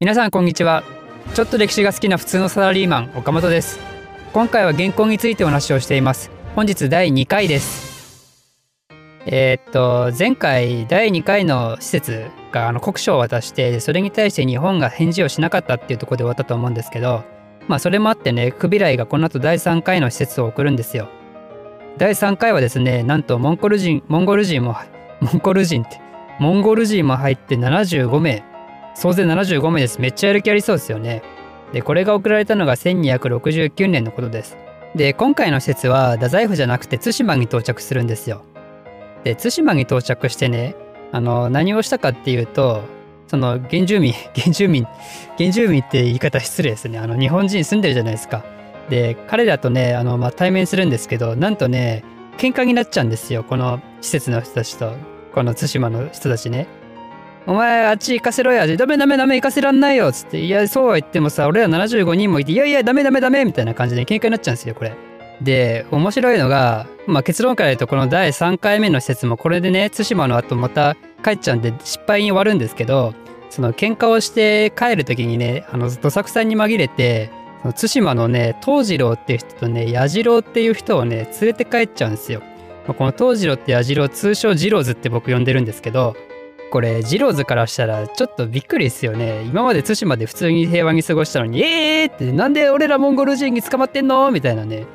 皆さんこんにちは。ちょっと歴史が好きな普通のサラリーマン岡本です。今回は原稿についてお話をしています。本日第2回です。えー、っと前回第2回の施設があの国書を渡してそれに対して日本が返事をしなかったっていうとこで終わったと思うんですけどまあそれもあってねクビライがこの後第3回の施設を送るんですよ。第3回はですねなんとモンゴル人モンゴル人もモンゴル人ってモンゴル人も入って75名総勢75名です。めっちゃやる気ありそうですよね。で、これが送られたのが1269年のことです。で、今回の施設は太宰府じゃなくて対馬に到着するんですよ。で、対馬に到着してね、あの、何をしたかっていうと、その原住民、原住民、原住民って言い方失礼ですね。あの、日本人住んでるじゃないですか。で、彼らとね、あの、まあ、対面するんですけど、なんとね、喧嘩になっちゃうんですよ。この施設の人たちと、この対馬の人たちね。お前あっち行かせろや。ダメダメダメ行かせらんないよ。つって、いや、そうは言ってもさ、俺ら75人もいて、いやいや、ダメダメダメみたいな感じで喧嘩になっちゃうんですよ、これ。で、面白いのが、まあ結論から言うと、この第3回目の施設もこれでね、対馬の後また帰っちゃうんで失敗に終わるんですけど、その喧嘩をして帰る時にね、あの、どさくさんに紛れて、その対馬のね、東次郎っていう人とね、矢次郎っていう人をね、連れて帰っちゃうんですよ。まあこの東次郎って矢次郎、通称次郎図って僕呼んでるんですけど、これ、ジローズからしたらちょっとびっくりですよね。今まで対馬で普通に平和に過ごしたのに、えーって、なんで俺らモンゴル人に捕まってんのみたいなね。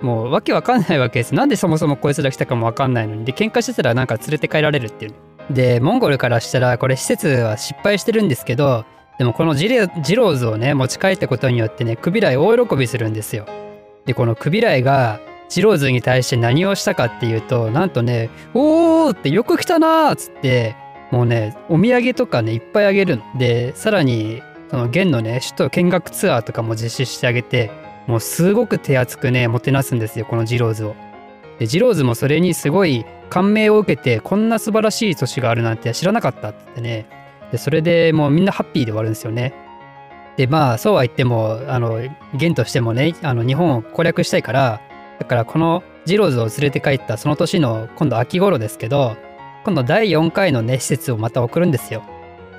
もうわけわかんないわけです。なんでそもそもこいつら来たかもわかんないのに。で、喧嘩してたらなんか連れて帰られるっていう。で、モンゴルからしたらこれ施設は失敗してるんですけど、でもこのジレジローズをね、持ち帰ったことによってね、クビライ大喜びするんですよ。で、このクビライが、ジローズに対して何をしたかっていうと、なんとね、おーってよく来たなーっつって、もうね、お土産とかね、いっぱいあげるの。で、さらに、その現のね、首都見学ツアーとかも実施してあげて、もうすごく手厚くね、もてなすんですよ、このジローズを。で、ジローズもそれにすごい感銘を受けて、こんな素晴らしい都市があるなんて知らなかったって言ってね。で、それでもうみんなハッピーで終わるんですよね。で、まあ、そうは言っても、あの、現としてもね、あの、日本を攻略したいから、だからこのジローズを連れて帰ったその年の今度秋頃ですけど、今度第4回のね、施設をまた送るんですよ。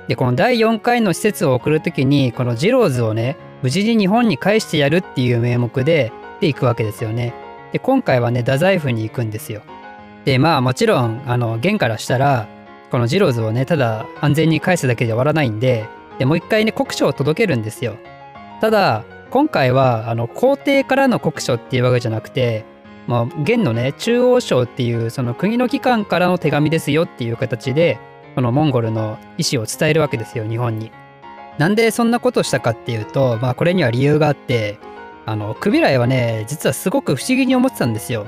で、この第4回の施設を送るときに、このジローズをね、無事に日本に返してやるっていう名目で、で行くわけですよね。で、今回はね、太宰府に行くんですよ。で、まあもちろん、あの、元からしたら、このジローズをね、ただ安全に返すだけで終わらないんで、で、もう一回ね、国書を届けるんですよ。ただ、今回は、あの、皇帝からの国書っていうわけじゃなくて、まあ、現のね中央省っていうその国の機関からの手紙ですよっていう形でこのモンゴルの意思を伝えるわけですよ日本に。なんでそんなことをしたかっていうと、まあ、これには理由があってあのクビライはね実はすごく不思議に思ってたんですよ。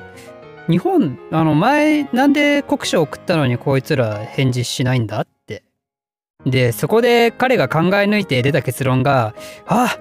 日本あの前なんで国書送ったのにこいつら返事しないんだって。でそこで彼が考え抜いて出た結論があ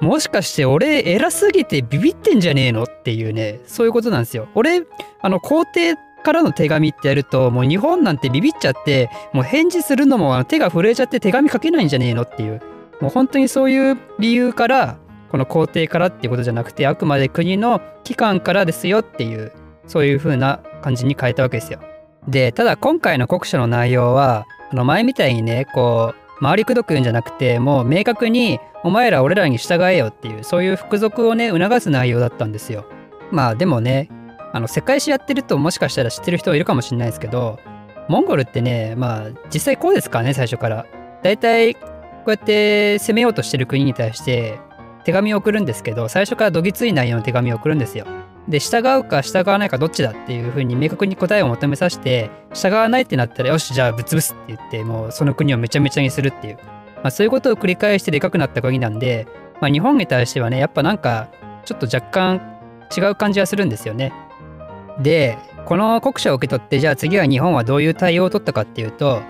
もしかして俺偉すぎてビビってんじゃねえの？っていうね、そういうことなんですよ。俺、あの、皇帝からの手紙ってやると、もう日本なんてビビっちゃって、もう返事するのも手が震えちゃって手紙書けないんじゃねえの？っていう、もう本当にそういう理由から、この皇帝からっていうことじゃなくて、あくまで国の機関からですよっていう、そういう風な感じに変えたわけですよ。で、ただ今回の国書の内容は、あの前みたいにね、こう、回りくどく言うんじゃなくて、もう明確にお前ら俺らに従えよっていう、そういう服属をね、促す内容だったんですよ。まあでもね、あの、世界史やってるともしかしたら知ってる人いるかもしれないですけど、モンゴルってね、まあ実際こうですからね、最初から。だいたいこうやって攻めようとしてる国に対して手紙を送るんですけど、最初からどぎつい内容の手紙を送るんですよ。で、従うか従わないかどっちだっていうふうに明確に答えを求めさせて、従わないってなったら、よし、じゃあぶっ潰すって言って、もうその国をめちゃめちゃにするっていう。まあ、そういうことを繰り返してでかくなった国なんで、まあ、日本に対してはねやっぱなんかちょっと若干違う感じはするんですよね。でこの国書を受け取ってじゃあ次は日本はどういう対応を取ったかっていうと、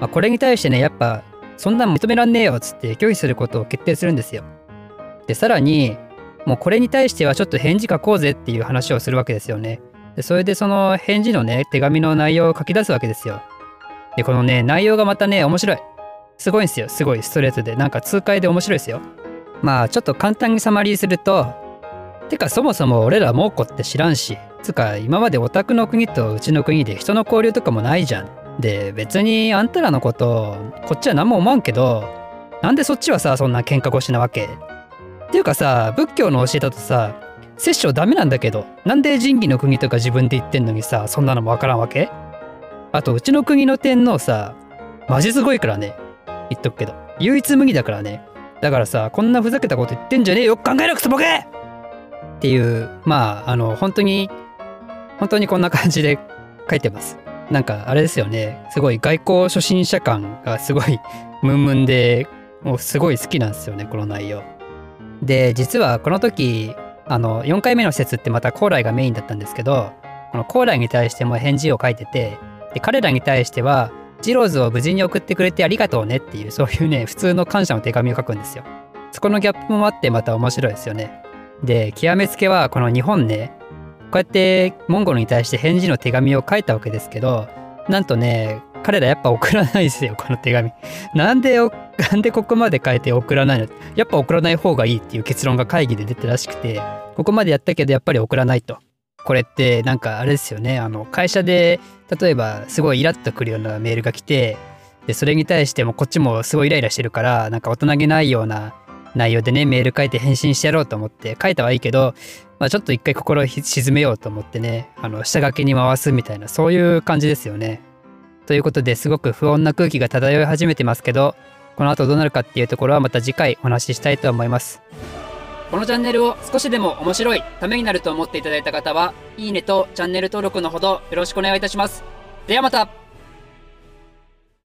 まあ、これに対してねやっぱそんなん認めらんねえよっつって拒否することを決定するんですよ。でさらにもうこれに対してはちょっと返事書こうぜっていう話をするわけですよね。でそれでその返事のね手紙の内容を書き出すわけですよ。でこのね内容がまたね面白い。すごいんですよ。すごいストレートで。なんか痛快で面白いですよ。まあちょっと簡単にサマリーすると、てかそもそも俺ら猛虎って知らんし、つか今までオタクの国とうちの国で人の交流とかもないじゃん。で別にあんたらのことこっちは何も思わんけどなんでそっちはさそんな喧嘩腰なわけっていうかさ仏教の教えだとさ殺生ダメなんだけどなんで仁義の国とか自分で言ってんのにさそんなのもわからんわけ？あとうちの国の天皇さマジすごいからね。言っとくけど。唯一無二だからね。だからさこんなふざけたこと言ってんじゃねえよ。く考えなくてボケっていうまああの本当に本当にこんな感じで 書いてます。なんかあれですよね。すごい外交初心者感がすごいムンムンでもうすごい好きなんですよねこの内容。で実はこの時あの4回目の説ってまた高麗がメインだったんですけどこの高麗に対しても返事を書いててで彼らに対してはジローズを無事に送ってくれてありがとうねっていうそういうね普通の感謝の手紙を書くんですよ。そこのギャップもあってまた面白いですよね。で極めつけはこの日本ねこうやってモンゴルに対して返事の手紙を書いたわけですけどなんとね彼らやっぱ送らないですよこの手紙。なんでなんでここまで書いて送らないの？やっぱ送らない方がいいっていう結論が会議で出たらしくてここまでやったけどやっぱり送らないと。これってなんかあれですよね。あの会社で例えばすごいイラッとくるようなメールが来てでそれに対してもこっちもすごいイライラしてるからなんか大人げないような内容でねメール書いて返信してやろうと思って書いたはいいけど、まあ、ちょっと一回心を沈めようと思ってねあの下書きに回すみたいなそういう感じですよね。ということですごく不穏な空気が漂い始めてますけどこの後どうなるかっていうところはまた次回お話ししたいと思います。このチャンネルを少しでも面白い、ためになると思っていただいた方は、いいねとチャンネル登録のほどよろしくお願いいたします。ではまた